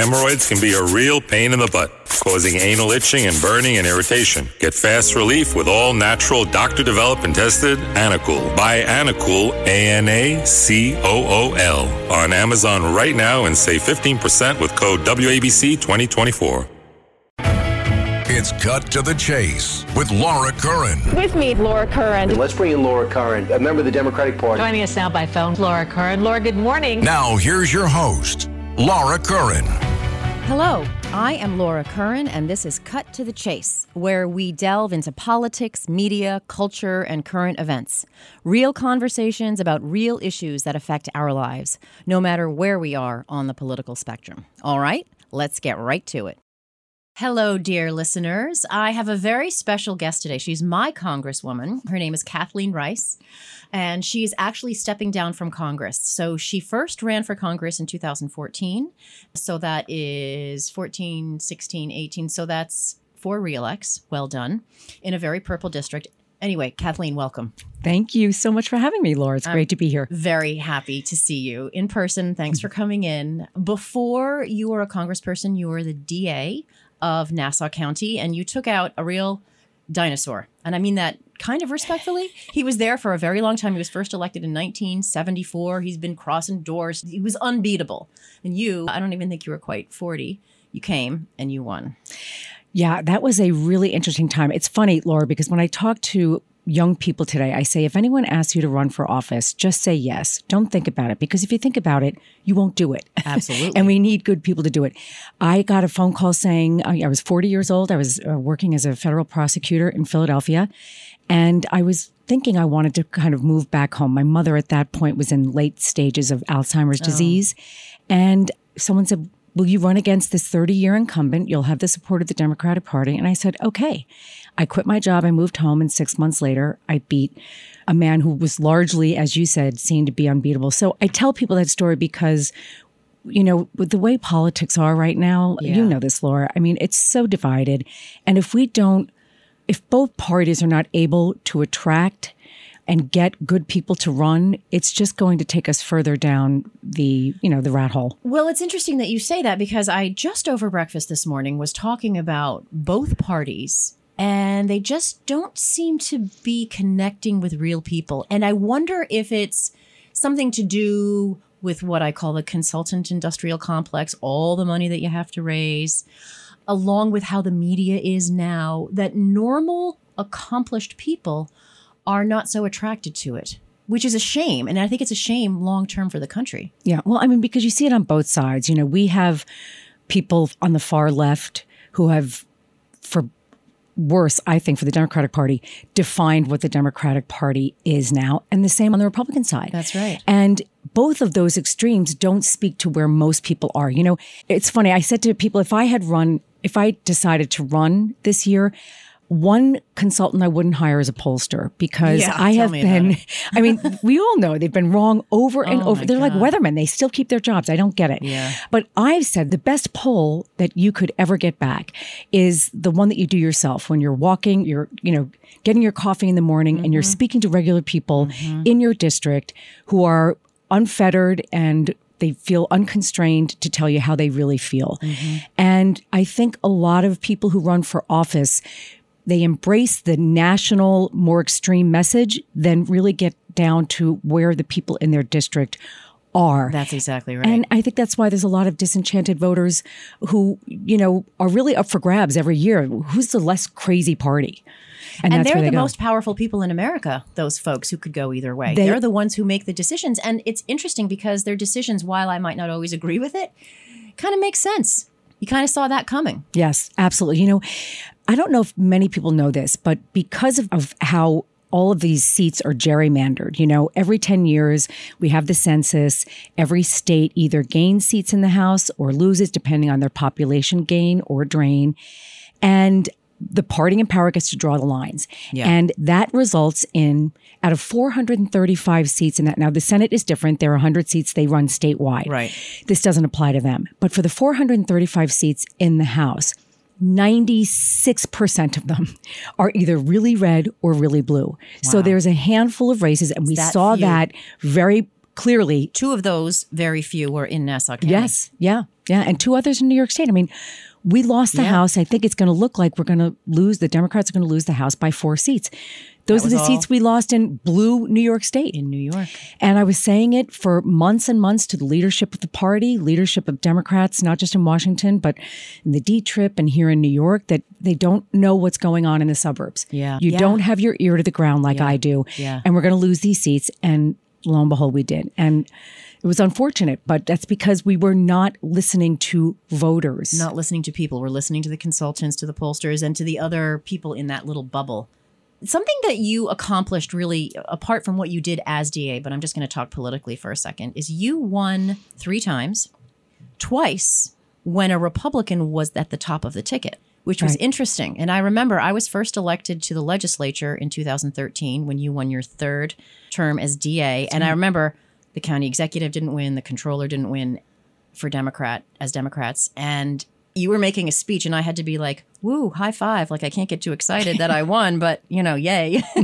Hemorrhoids can be a real pain in the butt, causing anal itching and burning and irritation. Get fast relief with all natural, doctor developed and tested Anacool. Buy Anacool, A N A C O O L, on Amazon right now and save 15% with code WABC 2024. It's Cut to the Chase with Laura Curran. With me, Laura Curran. Let's bring in Laura Curran, a member of the Democratic Party. Joining us now by phone, Laura Curran. Laura, good morning. Now, here's your host, Laura Curran. Hello, I am Laura Curran, and this is Cut to the Chase, where we delve into politics, media, culture, and current events. Real conversations about real issues that affect our lives, no matter where we are on the political spectrum. All right, let's get right to it. Hello, dear listeners. I have a very special guest today. She's my congresswoman. Her name is Kathleen Rice, and she's actually stepping down from Congress. So she first ran for Congress in 2014. So that is 14, 16, 18. So that's four reelects. Well done. In a very purple district. Anyway, Kathleen, welcome. Thank you so much for having me, Laura. It's I'm great to be here. Very happy to see you in person. Thanks for coming in. Before you were a congressperson, you were the DA of Nassau County, and you took out a real dinosaur. And I mean that kind of respectfully. He was there for a very long time. He was first elected in 1974. He's been crossing doors. He was unbeatable. And you, I don't even think you were quite 40. You came and you won. Yeah, that was a really interesting time. It's funny, Laura, because when I talk to young people today, I say if anyone asks you to run for office, just say yes. Don't think about it because if you think about it, you won't do it. Absolutely. and we need good people to do it. I got a phone call saying I was 40 years old. I was uh, working as a federal prosecutor in Philadelphia. And I was thinking I wanted to kind of move back home. My mother at that point was in late stages of Alzheimer's disease. And someone said, Will you run against this 30 year incumbent? You'll have the support of the Democratic Party. And I said, Okay. I quit my job. I moved home. And six months later, I beat a man who was largely, as you said, seen to be unbeatable. So I tell people that story because you know, with the way politics are right now, Yeah. you know this, Laura. I mean, it's so divided. And if we don't, if both parties are not able to attract and get good people to run, it's just going to take us further down the, you know, the rat hole. Well, it's interesting that you say that because I just over breakfast this morning was talking about both parties and they just don't seem to be connecting with real people. And I wonder if it's something to do with what I call the consultant industrial complex, all the money that you have to raise, along with how the media is now, that normal, accomplished people are not so attracted to it, which is a shame. And I think it's a shame long term for the country. Yeah. Well, I mean, because you see it on both sides. You know, we have people on the far left who have, for worse, I think, for the Democratic Party, defined what the Democratic Party is now, and the same on the Republican side. That's right. And both of those extremes don't speak to where most people are. You know, it's funny. I said to people, if I had run, if I decided to run this year, one consultant I wouldn't hire as a pollster because Yeah, I have been. I mean, we all know they've been wrong over and Oh, over. They're like weathermen. They still keep their jobs. I don't get it. Yeah. But I've said the best poll that you could ever get back is the one that you do yourself when you're walking, you're, you know, getting your coffee in the morning and Mm-hmm. you're speaking to regular people in your district who are unfettered and they feel unconstrained to tell you how they really feel. Mm-hmm. And I think a lot of people who run for office they embrace the national, more extreme message then really get down to where the people in their district are. That's exactly right. And I think that's why there's a lot of disenchanted voters who, you know, are really up for grabs every year. Who's the less crazy party? and that's they're the go. most powerful people in America, those folks who could go either way. They- They, are the ones who make the decisions. And it's interesting because their decisions, while I might not always agree with it, kind of make sense. You kind of saw that coming. Yes, absolutely. You know, I don't know if many people know this, but because of, of how all of these seats are gerrymandered, you know, every 10 years we have the census. Every state either gains seats in the House or loses, depending on their population gain or drain. And the party in power gets to draw the lines. And that results in out of 435 seats in that. Now, the Senate is different. There are 100 seats they run statewide. Right. This doesn't apply to them. But for the 435 seats in the House, 96% of them are either really red or really blue. So there's a handful of races, and we that saw few. that very clearly. Two of those, very few, were in Nassau County. Yes. Yeah. Yeah, and two others in New York State. I mean, we lost the Yeah. House. I think it's going to look like we're going to lose. The Democrats are going to lose the House by four seats. Those are the all- seats we lost in blue New York State. In New York. And I was saying it for months and months to the leadership of the party, leadership of Democrats, not just in Washington, but in the D trip and here in New York, that they don't know what's going on in the suburbs. Yeah. You Yeah. don't have your ear to the ground like I do. Yeah. And we're going to lose these seats. And lo and behold, we did. And it was unfortunate, but that's because we were not listening to voters. Not listening to people. We're listening to the consultants, to the pollsters, and to the other people in that little bubble. Something that you accomplished really, apart from what you did as DA, but I'm just going to talk politically for a second, is you won three times, twice when a Republican was at the top of the ticket, which was Right. interesting. And I remember I was first elected to the legislature in 2013 when you won your third term as DA. And I remember the county executive didn't win, the controller didn't win for Democrat as Democrats. And you were making a speech, and I had to be like, woo, high five. Like, I can't get too excited that I won, but, you know, yay.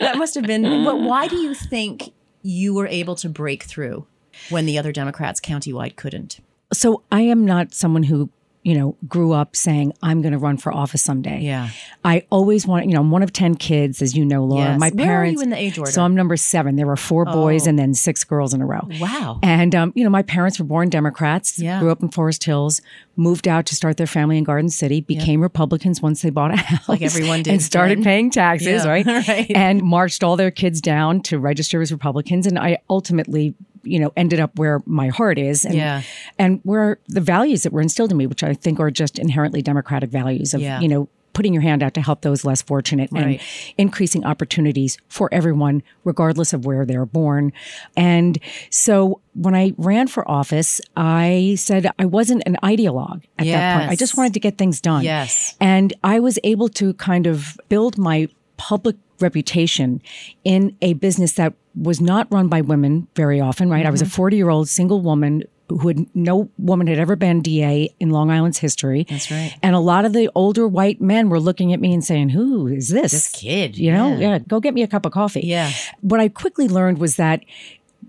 that must have been. But why do you think you were able to break through when the other Democrats countywide couldn't? So I am not someone who, you know, grew up saying, I'm going to run for office someday. Yeah. I always want, you know, I'm one of 10 kids, as you know, Laura. Yes. My Where are parents. you in the age order? So I'm number seven. There were four boys Oh. and then six girls in a row. Wow. And, um, you know, my parents were born Democrats, Yeah. grew up in Forest Hills, moved out to start their family in Garden City, became Republicans once they bought a house. Like everyone did And started then. paying taxes, Yeah. right? Right. And marched all their kids down to register as Republicans. And I ultimately, you know, ended up where my heart is. And, Yeah. and where the values that were instilled in me, which I think are just inherently democratic values of, Yeah. you know, putting your hand out to help those less fortunate and increasing opportunities for everyone, regardless of where they're born. And so when I ran for office, I said I wasn't an ideologue at that point. I just wanted to get things done. Yes. And I was able to kind of build my public reputation in a business that was not run by women very often, right? I was a Mm-hmm. 40 year old single woman who had no woman had ever been DA in Long Island's history. That's right. And a lot of the older white men were looking at me and saying, Who is this? This kid, You know, yeah. yeah, go get me a cup of coffee. Yeah. What I quickly learned was that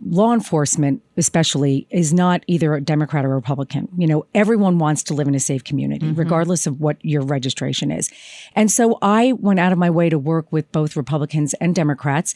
law enforcement, especially, is not either a Democrat or a Republican. You know, everyone wants to live in a safe community, Mm-hmm. regardless of what your registration is. And so I went out of my way to work with both Republicans and Democrats.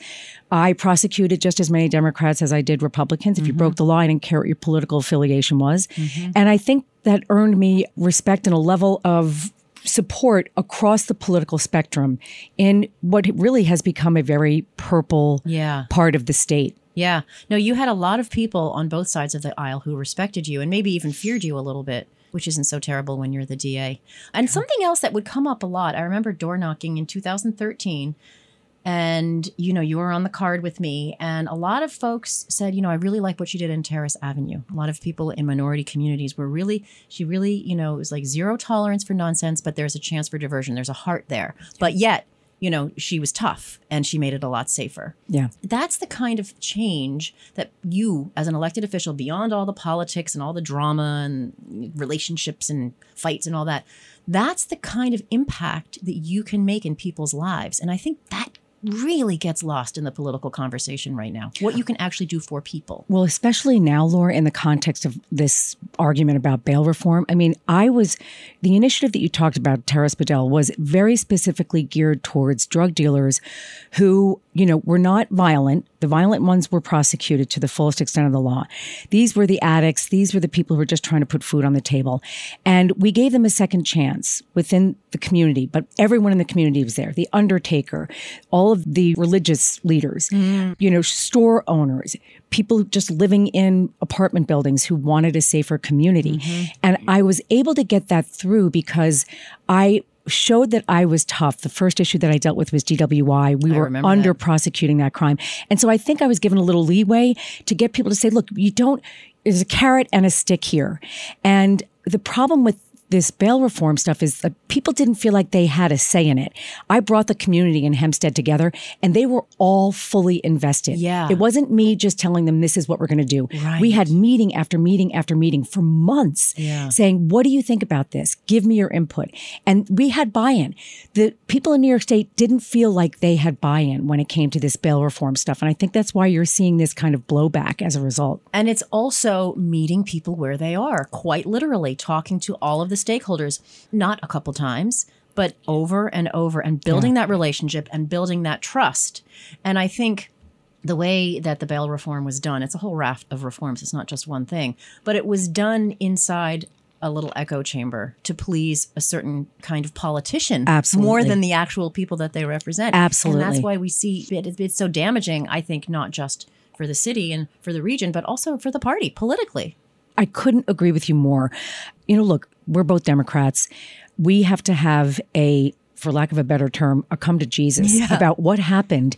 I prosecuted just as many Democrats as I did Republicans. If you broke the law, I didn't care what your political affiliation was. And I think that earned me respect and a level of support across the political spectrum in what really has become a very purple Yeah. part of the state. Yeah. No, you had a lot of people on both sides of the aisle who respected you and maybe even feared you a little bit, which isn't so terrible when you're the DA. And something else that would come up a lot. I remember door knocking in 2013 and you know you were on the card with me and a lot of folks said you know i really like what you did in terrace avenue a lot of people in minority communities were really she really you know it was like zero tolerance for nonsense but there's a chance for diversion there's a heart there but yet you know she was tough and she made it a lot safer Yeah. that's the kind of change that you, as an elected official, beyond all the politics and all the drama and relationships and fights and all that, that's the kind of impact that you can make in people's lives. And I think that really gets lost in the political conversation right now. What you can actually do for people. Well, especially now, Laura, in the context of this argument about bail reform. I mean, I was the initiative that you talked about, Terrace Bedell, was very specifically geared towards drug dealers who, you know, were not violent. The violent ones were prosecuted to the fullest extent of the law. These were the addicts. These were the people who were just trying to put food on the table. And we gave them a second chance within the community, but everyone in the community was there. The undertaker, all of the religious leaders, mm. you know, store owners, people just living in apartment buildings who wanted a safer community. Mm-hmm. And I was able to get that through because I showed that I was tough. The first issue that I dealt with was DWI. We were under that. prosecuting that crime. And so I think I was given a little leeway to get people to say, look, you don't, there's a carrot and a stick here. And the problem with this bail reform stuff is that people didn't feel like they had a say in it. I brought the community in Hempstead together and they were all fully invested. Yeah. It wasn't me just telling them this is what we're going to do. Right. We had meeting after meeting after meeting for months Yeah. saying, what do you think about this? Give me your input. And we had buy-in. The people in New York State didn't feel like they had buy-in when it came to this bail reform stuff. And I think that's why you're seeing this kind of blowback as a result. And it's also meeting people where they are, quite literally talking to all of the stakeholders, not a couple times, but over and over and building that relationship and building that trust. And I think the way that the bail reform was done, it's a whole raft of reforms, it's not just one thing, but it was done inside a little echo chamber to please a certain kind of politician Absolutely. more than the actual people that they represent. Absolutely. And that's why we see it, it's so damaging, I think, not just for the city and for the region, but also for the party politically. I couldn't agree with you more. You know, look, we're both Democrats. We have to have a, for lack of a better term, a come to Jesus about what happened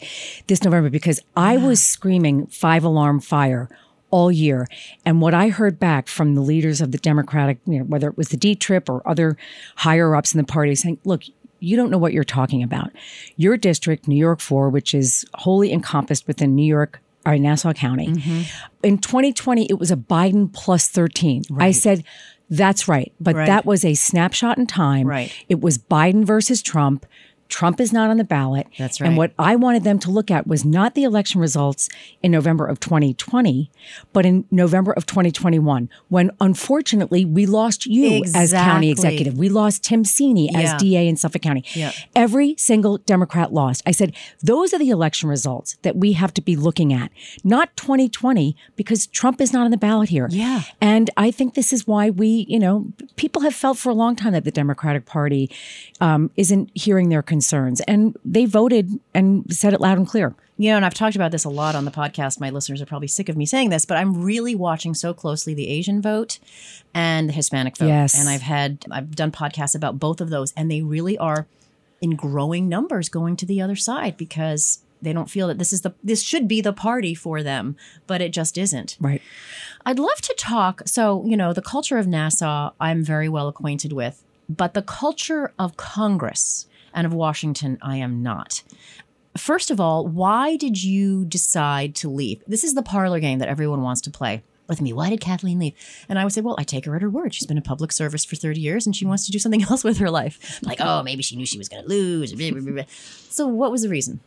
this November because I was screaming five alarm fire all year. And what I heard back from the leaders of the Democratic, you know, whether it was the D trip or other higher ups in the party saying, look, you don't know what you're talking about. Your district, New York 4, which is wholly encompassed within New York, or Nassau County, mm-hmm. in 2020, it was a Biden plus 13. I said, that's right. But Right. that was a snapshot in time. Right. It was Biden versus Trump. Trump is not on the ballot. That's right. And what I wanted them to look at was not the election results in November of 2020, but in November of 2021, when unfortunately we lost you as county executive. We lost Tim Sini as DA in Suffolk County. Yeah. Every single Democrat lost. I said, those are the election results that we have to be looking at, not 2020, because Trump is not on the ballot here. Yeah. And I think this is why we, you know, people have felt for a long time that the Democratic Party um, isn't hearing their concerns. And they voted and said it loud and clear. You know, and I've talked about this a lot on the podcast. My listeners are probably sick of me saying this, but I'm really watching so closely the Asian vote and the Hispanic vote. Yes. And I've had, I've done podcasts about both of those, and they really are in growing numbers going to the other side because they don't feel that this is the, this should be the party for them, but it just isn't. Right. I'd love to talk. So, you know, the culture of Nassau, I'm very well acquainted with, but the culture of Congress and of Washington, I am not. First of all, why did you decide to leave? This is the parlor game that everyone wants to play with me. Why did Kathleen leave? And I would say, well, I take her at her word. She's been in public service for 30 years and she wants to do something else with her life. Like, oh, maybe she knew she was going to lose. So, what was the reason?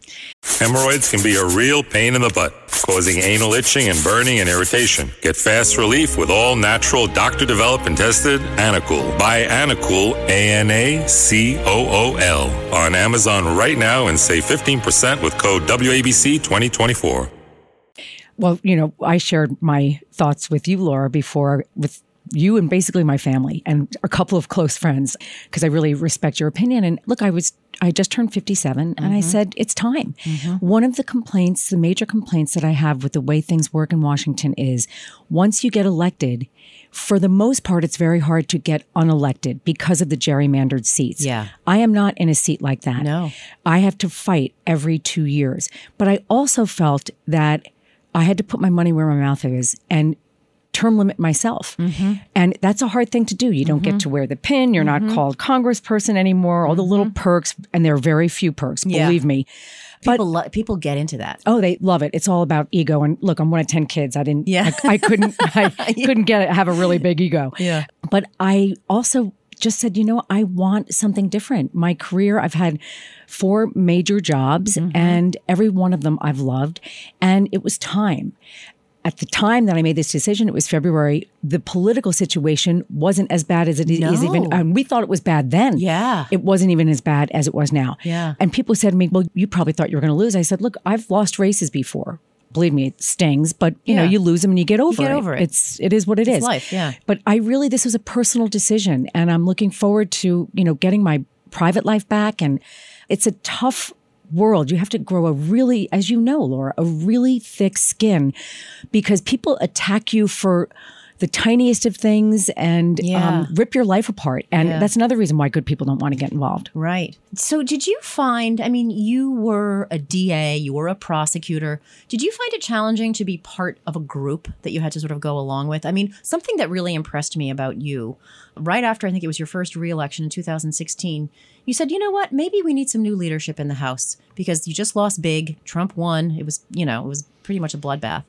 Hemorrhoids can be a real pain in the butt, causing anal itching and burning and irritation. Get fast relief with all natural, doctor developed and tested Anacool. Buy Anacool, A N A C O O L, on Amazon right now and save 15% with code WABC 2024. Well, you know, I shared my thoughts with you, Laura, before with you and basically my family and a couple of close friends because I really respect your opinion. And look, I was I just turned 57 and I mm-hmm. said it's time. Mm-hmm. One of the complaints, the major complaints that I have with the way things work in Washington is once you get elected, for the most part, it's very hard to get unelected because of the gerrymandered seats. Yeah. I am not in a seat like that. No. I have to fight every two years. But I also felt that I had to put my money where my mouth is and term limit myself. Mm-hmm. And that's a hard thing to do. You don't get mm-hmm. to wear the pin. You're not mm-hmm. called congressperson anymore. All the little perks, and there are very few perks, Yeah. believe me. People, lo- people get into that. Oh, they love it. It's all about ego. And look, I'm one of ten kids. I didn't. Yeah. I, I couldn't. I couldn't get it, have a really big ego. Yeah. But I also just said, you know, I want something different. My career, I've had four major jobs, Mm-hmm. and every one of them I've loved, and it was time. At the time that I made this decision, it was February. The political situation wasn't as bad as it is No. even. And we thought it was bad then. Yeah. It wasn't even as bad as it was now. Yeah. And people said to me, Well, you probably thought you were going to lose. I said, Look, I've lost races before. Believe me, it stings, but you know, you lose them and you get over get it. over it. It's it is what it is. life, yeah. But I really this was a personal decision and I'm looking forward to, you know, getting my private life back and it's a tough world. You have to grow a really, as you know, Laura, a really thick skin because people attack you for the tiniest of things and Yeah. um, rip your life apart. And Yeah. that's another reason why good people don't want to get involved. Right. So, did you find, I mean, you were a DA, you were a prosecutor. Did you find it challenging to be part of a group that you had to sort of go along with? I mean, something that really impressed me about you, right after I think it was your first reelection in 2016, you said, you know what, maybe we need some new leadership in the House because you just lost big. Trump won. It was, you know, it was pretty much a bloodbath.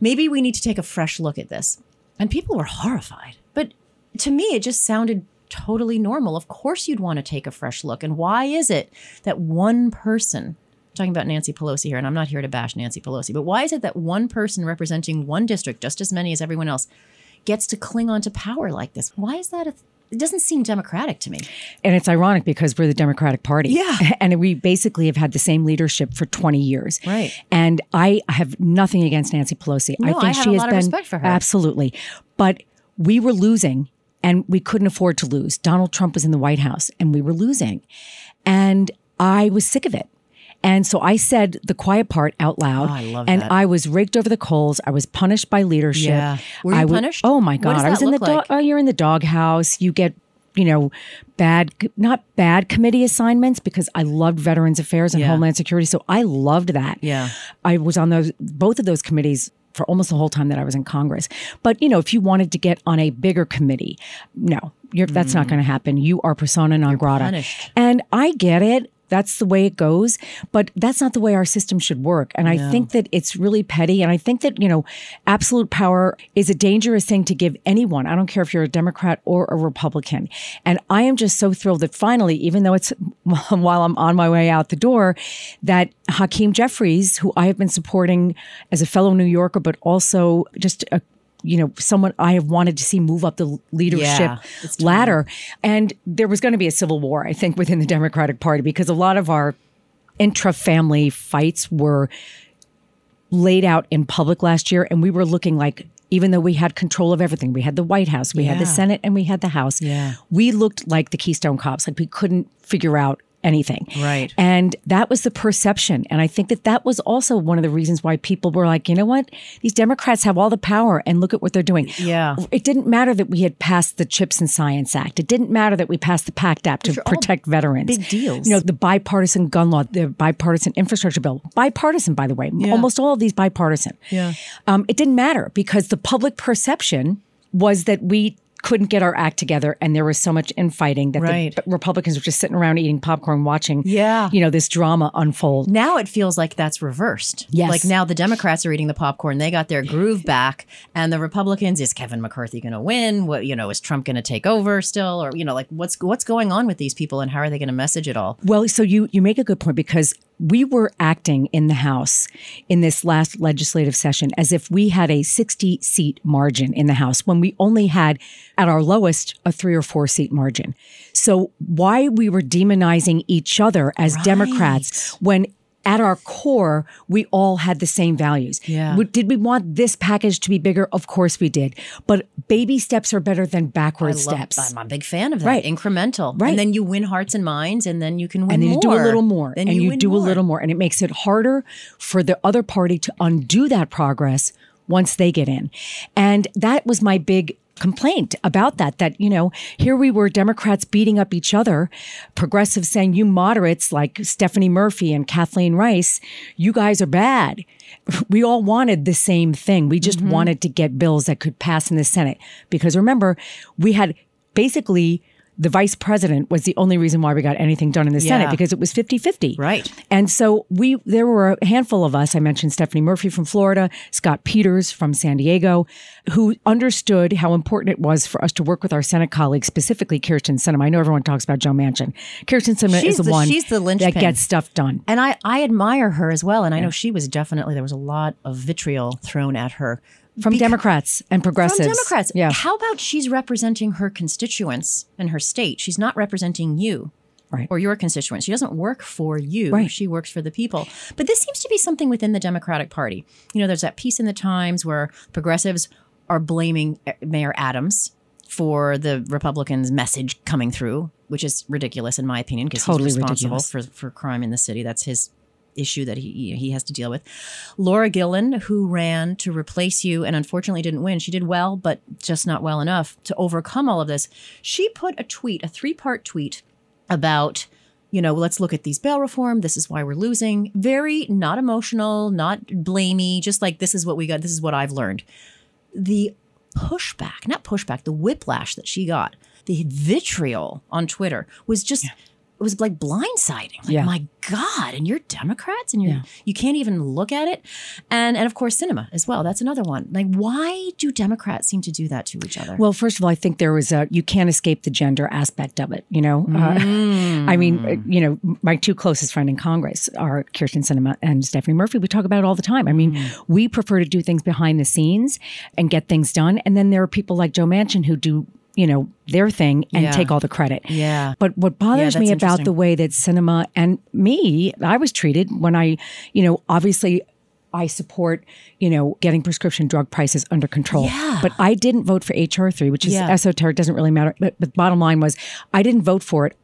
Maybe we need to take a fresh look at this. And people were horrified. But to me, it just sounded totally normal. Of course, you'd want to take a fresh look. And why is it that one person, talking about Nancy Pelosi here, and I'm not here to bash Nancy Pelosi, but why is it that one person representing one district, just as many as everyone else, gets to cling on to power like this? Why is that? A, it doesn't seem democratic to me. And it's ironic because we're the Democratic Party. Yeah. And we basically have had the same leadership for 20 years. Right. And I have nothing against Nancy Pelosi. No, I have a lot of respect for her. Absolutely. But we were losing and we couldn't afford to lose. Donald Trump was in the White House and we were losing. And I was sick of it. And so I said the quiet part out loud. Oh, I love and that. I was raked over the coals. I was punished by leadership. Yeah. Were you I punished? Oh my God. I was in the like? Oh, you're in the doghouse. You get, you know, bad, not bad committee assignments because I loved Veterans Affairs and Yeah. Homeland Security. So I loved that. Yeah. I was on those both of those committees for almost the whole time that I was in Congress. But you know, if you wanted to get on a bigger committee, no, you're, that's not going to happen. You are persona non grata, Mm. punished. and I get it. That's the way it goes, but that's not the way our system should work. And I think that it's really petty. And I think that, you know, absolute power is a dangerous thing to give anyone. I don't care if you're a Democrat or a Republican. And I am just so thrilled that finally, even though it's while I'm on my way out the door, that Hakeem Jeffries, who I have been supporting as a fellow New Yorker, but also just a you know, someone I have wanted to see move up the leadership Yeah, ladder. And there was going to be a civil war, I think, within the Democratic Party because a lot of our intra family fights were laid out in public last year. And we were looking like, even though we had control of everything, we had the White House, we had the Senate, and we had the House. Yeah. We looked like the Keystone Cops, like we couldn't figure out anything. Right. And that was the perception. And I think that that was also one of the reasons why people were like, you know what? These Democrats have all the power and look at what they're doing. Yeah. It didn't matter that we had passed the Chips and Science Act. It didn't matter that we passed the PACT Act to Which are all protect veterans. big deals. You know, the bipartisan gun law, the bipartisan infrastructure bill. Bipartisan, by the way. Almost all of these bipartisan. Yeah. Um, it didn't matter because the public perception was that we couldn't get our act together and there was so much infighting that Right. the Republicans were just sitting around eating popcorn watching Yeah. you know this drama unfold. Now it feels like that's reversed. Yes. Like now the Democrats are eating the popcorn. They got their groove back. And the Republicans, is Kevin McCarthy going to win? What, you know, is Trump going to take over still? Or, you know, like what's, what's going on with these people and how are they going to message it all? Well, so you you make a good point because we were acting in the House in this last legislative session as if we had a 60 seat margin in the House when we only had at our lowest a 3 or 4 seat margin. So why we were demonizing each other as Democrats when at our core, we all had the same values. Yeah. Did we want this package to be bigger? Of course we did. But baby steps are better than backward love- steps. I'm a big fan of that. Right. Incremental. Right. And then you win hearts and minds and then you can win and then more. you do a little more Then and you, win do a little more and it makes it harder for the other party to undo that progress once they get in and that was my big complaint about that that you know here we were democrats beating up each other progressives saying you moderates like stephanie murphy and kathleen rice you guys are bad. We all wanted the same thing. We just mm-hmm. wanted to get bills that could pass in the senate. Because remember we had basically the vice president was the only reason why we got anything done in the Senate Yeah. because it was 50-50. Right. And so we there were a handful of us. I mentioned Stephanie Murphy from Florida, Scott Peters from San Diego, who understood how important it was for us to work with our Senate colleagues, specifically Kyrsten Sinema. I know everyone talks about Joe Manchin. Kyrsten Sinema She's is the, the- one she's the that linchpin. gets stuff done. And I, I admire her as well. And I know she was definitely, there was a lot of vitriol thrown at her. From Bec- Democrats and progressives. From Democrats. Yeah. How about she's representing her constituents in her state? She's not representing you. Right. Or your constituents. She doesn't work for you. Right. She works for the people. But this seems to be something within the Democratic Party. You know, there's that piece in the Times where progressives are blaming eh, Mayor Adams for the Republicans' message coming through, which is ridiculous in my opinion because Totally he's responsible ridiculous. for, for crime in the city. That's his issue that he he has to deal with. Laura Gillen, who ran to replace you and unfortunately didn't win. She did well, but just not well enough to overcome all of this. She put a tweet, a three part tweet about you know, let's look at these bail reform. This is why we're losing. Very not emotional, not blamey, just like this is what we got. This is what I've learned. The pushback, not pushback, the whiplash that she got, the vitriol on Twitter was just. Yeah it was like blindsiding. Like, yeah. my God, and you're Democrats and you yeah. you can't even look at it. And and of course Sinema as well. That's another one. Like why do Democrats seem to do that to each other? Well, first of all, I think there was a you can't escape the gender aspect of it, you know. Mm. Uh, I mean, uh, you know, my two closest friends in Congress are Kyrsten Sinema and Stephanie Murphy. We talk about it all the time. I mean, mm. we prefer to do things behind the scenes and get things done. And then there are people like Joe Manchin who do you know, their thing and yeah. take all the credit. Yeah. But what bothers yeah, me about the way that Sinema and me, I was treated when I, you know, obviously I support, you know, getting prescription drug prices under control. Yeah. But I didn't vote for HR three, which is yeah. esoteric, doesn't really matter. But, but bottom line was, I didn't vote for it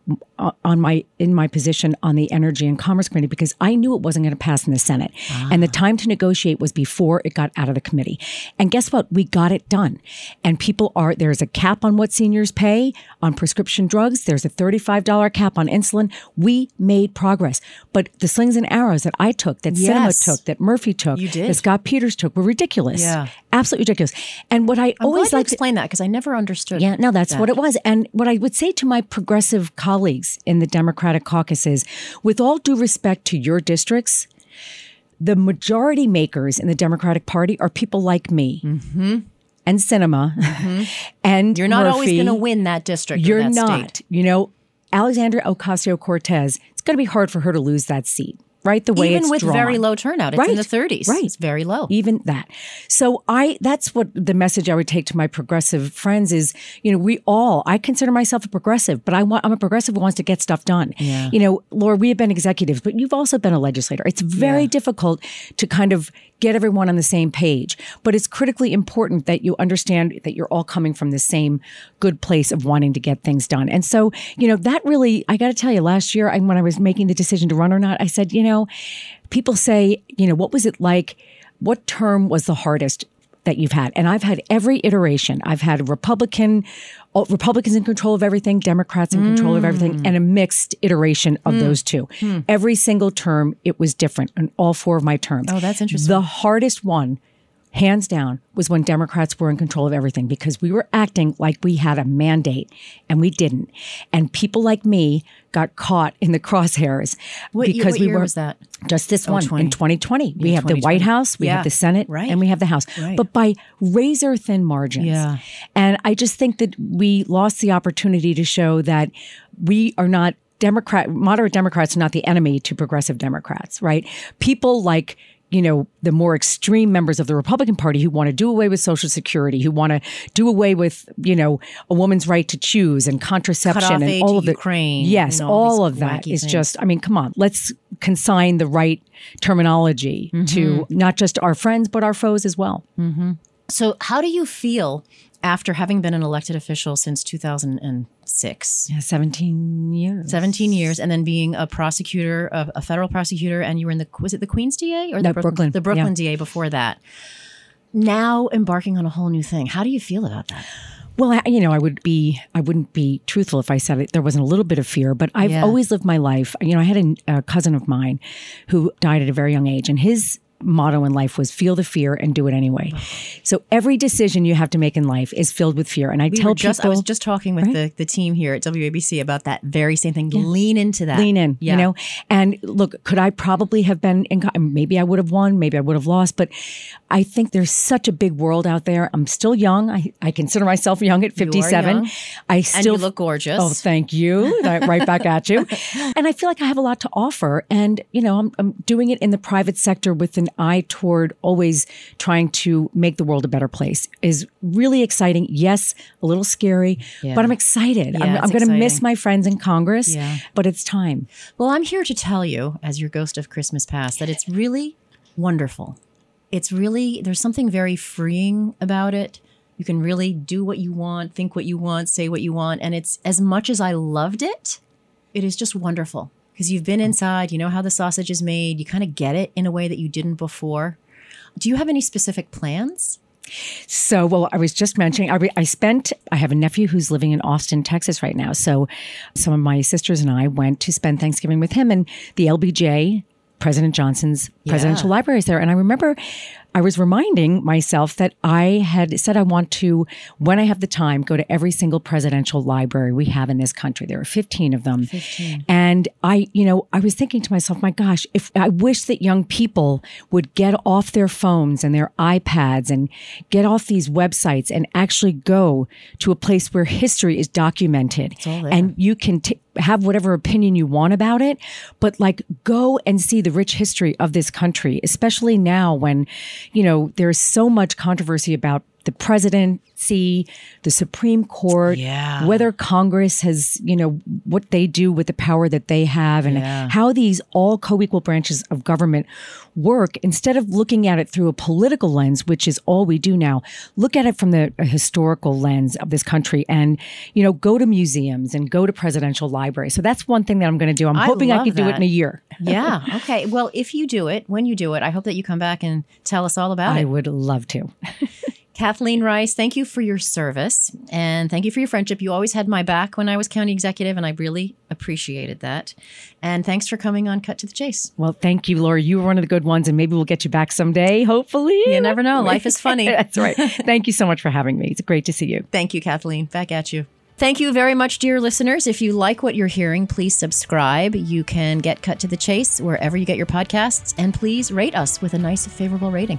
on my in my position on the Energy and Commerce Committee because I knew it wasn't going to pass in the Senate, ah. and the time to negotiate was before it got out of the committee. And guess what? We got it done. And people are there's a cap on what seniors pay on prescription drugs. There's a thirty five dollar cap on insulin. We made progress, but the slings and arrows that I took, that yes. Sinema took, that Murphy took, you did. that Scott Peters took were ridiculous. Yeah, absolutely ridiculous. And what I I'm always like to explain that because I never understood. Yeah, no, that's that. what it was. And what I would say to my progressive colleagues in the Democratic caucuses. With all due respect to your districts, the majority makers in the Democratic Party are people like me. Mm-hmm. And Sinema mm-hmm. and you're not Murphy. always going to win that district. You're that not. State. You know, Alexandria Ocasio Cortez. It's going to be hard for her to lose that seat right? The way even with drawn. very low turnout, it's right. in the 30s. Right, it's very low. Even that. So I, that's what the message I would take to my progressive friends is, you know, we all. I consider myself a progressive, but I want, I'm a progressive who wants to get stuff done. Yeah. You know, Laura, we have been executives, but you've also been a legislator. It's very yeah. difficult to kind of get everyone on the same page. But it's critically important that you understand that you're all coming from the same good place of wanting to get things done. And so, you know, that really, I got to tell you, last year when I was making the decision to run or not, I said, you know, people say, you know, what was it like? What term was the hardest? that you've had. And I've had every iteration. I've had Republican, Republicans in control of everything, Democrats in mm. control of everything, and a mixed iteration of mm. those two. Mm. Every single term, it was different in all four of my terms. Oh, that's interesting. The hardest one hands down, was when Democrats were in control of everything because we were acting like we had a mandate and we didn't. And people like me got caught in the crosshairs what, because we were was that just this oh, one 20. in 2020. Yeah, we have 2020. the White House, we yeah. have the Senate, right. and we have the House, right. but by razor thin margins. Yeah. And I just think that we lost the opportunity to show that we are not Democrat, moderate Democrats are not the enemy to progressive Democrats, right? People like you know, the more extreme members of the Republican Party who want to do away with Social Security, who want to do away with, you know, a woman's right to choose and contraception and all of the Ukraine. Yes, all of that is things. just. I mean, come on, let's consign the right terminology mm-hmm. to not just our friends but our foes as well. Mm-hmm. So, how do you feel after having been an elected official since 2006. Yeah, 17 years. 17 years. And then being a prosecutor, a, a federal prosecutor, and you were in the, was it the Queens DA or the Brooklyn, Brooklyn? The Brooklyn yeah. DA before that. Now embarking on a whole new thing. How do you feel about that? Well, I, you know, I would be, I wouldn't be truthful if I said it. There wasn't a little bit of fear, but I've yeah. always lived my life. You know, I had a, a cousin of mine who died at a very young age, and his motto in life was feel the fear and do it anyway. So every decision you have to make in life is filled with fear. And I we tell just, people, I was just talking with right? the, the team here at WABC about that very same thing. Yeah. Lean into that. Lean in, yeah. you know? And look, could I probably have been in, maybe I would have won, maybe I would have lost, but I think there's such a big world out there. I'm still young. I, I consider myself young at 57. Young. I still look gorgeous. Oh, thank you. right back at you. And I feel like I have a lot to offer. And, you know, I'm, I'm doing it in the private sector with an eye toward always trying to make the world a better place is really exciting. Yes, a little scary, yeah. but I'm excited. Yeah, I'm, I'm going to miss my friends in Congress, yeah. but it's time. Well, I'm here to tell you, as your ghost of Christmas past, that it's really wonderful. It's really, there's something very freeing about it. You can really do what you want, think what you want, say what you want. And it's as much as I loved it, it is just wonderful because you've been mm. inside, you know how the sausage is made, you kind of get it in a way that you didn't before. Do you have any specific plans? So, well, I was just mentioning, I, re- I spent, I have a nephew who's living in Austin, Texas right now. So, some of my sisters and I went to spend Thanksgiving with him, and the LBJ, President Johnson's presidential library is there. And I remember I was reminding myself that I had said I want to, when I have the time, go to every single presidential library we have in this country. There are 15 of them. 15. And I, you know, I was thinking to myself, my gosh, if I wish that young people would get off their phones and their iPads and get off these websites and actually go to a place where history is documented and you can t- have whatever opinion you want about it, but like go and see the rich history of this country, especially now when, you know, there's so much controversy about the presidency, the Supreme Court, Yeah. whether Congress has, you know, what they do with the power that they have and Yeah. how these all co-equal branches of government work instead of looking at it through a political lens, which is all we do now. Look at it from the a historical lens of this country and, you know, go to museums and go to presidential libraries. So that's one thing that I'm going to do. I'm I hoping I can do it in a year. yeah. Okay. Well, if you do it, when you do it, I hope that you come back and tell us all about I it. I would love to. Kathleen Rice, thank you for your service and thank you for your friendship. You always had my back when I was county executive, and I really appreciated that. And thanks for coming on Cut to the Chase. Well, thank you, Laura. You were one of the good ones, and maybe we'll get you back someday, hopefully. You never know. Life is funny. That's right. Thank you so much for having me. It's great to see you. Thank you, Kathleen. Back at you. Thank you very much, dear listeners. If you like what you're hearing, please subscribe. You can get Cut to the Chase wherever you get your podcasts, and please rate us with a nice, favorable rating.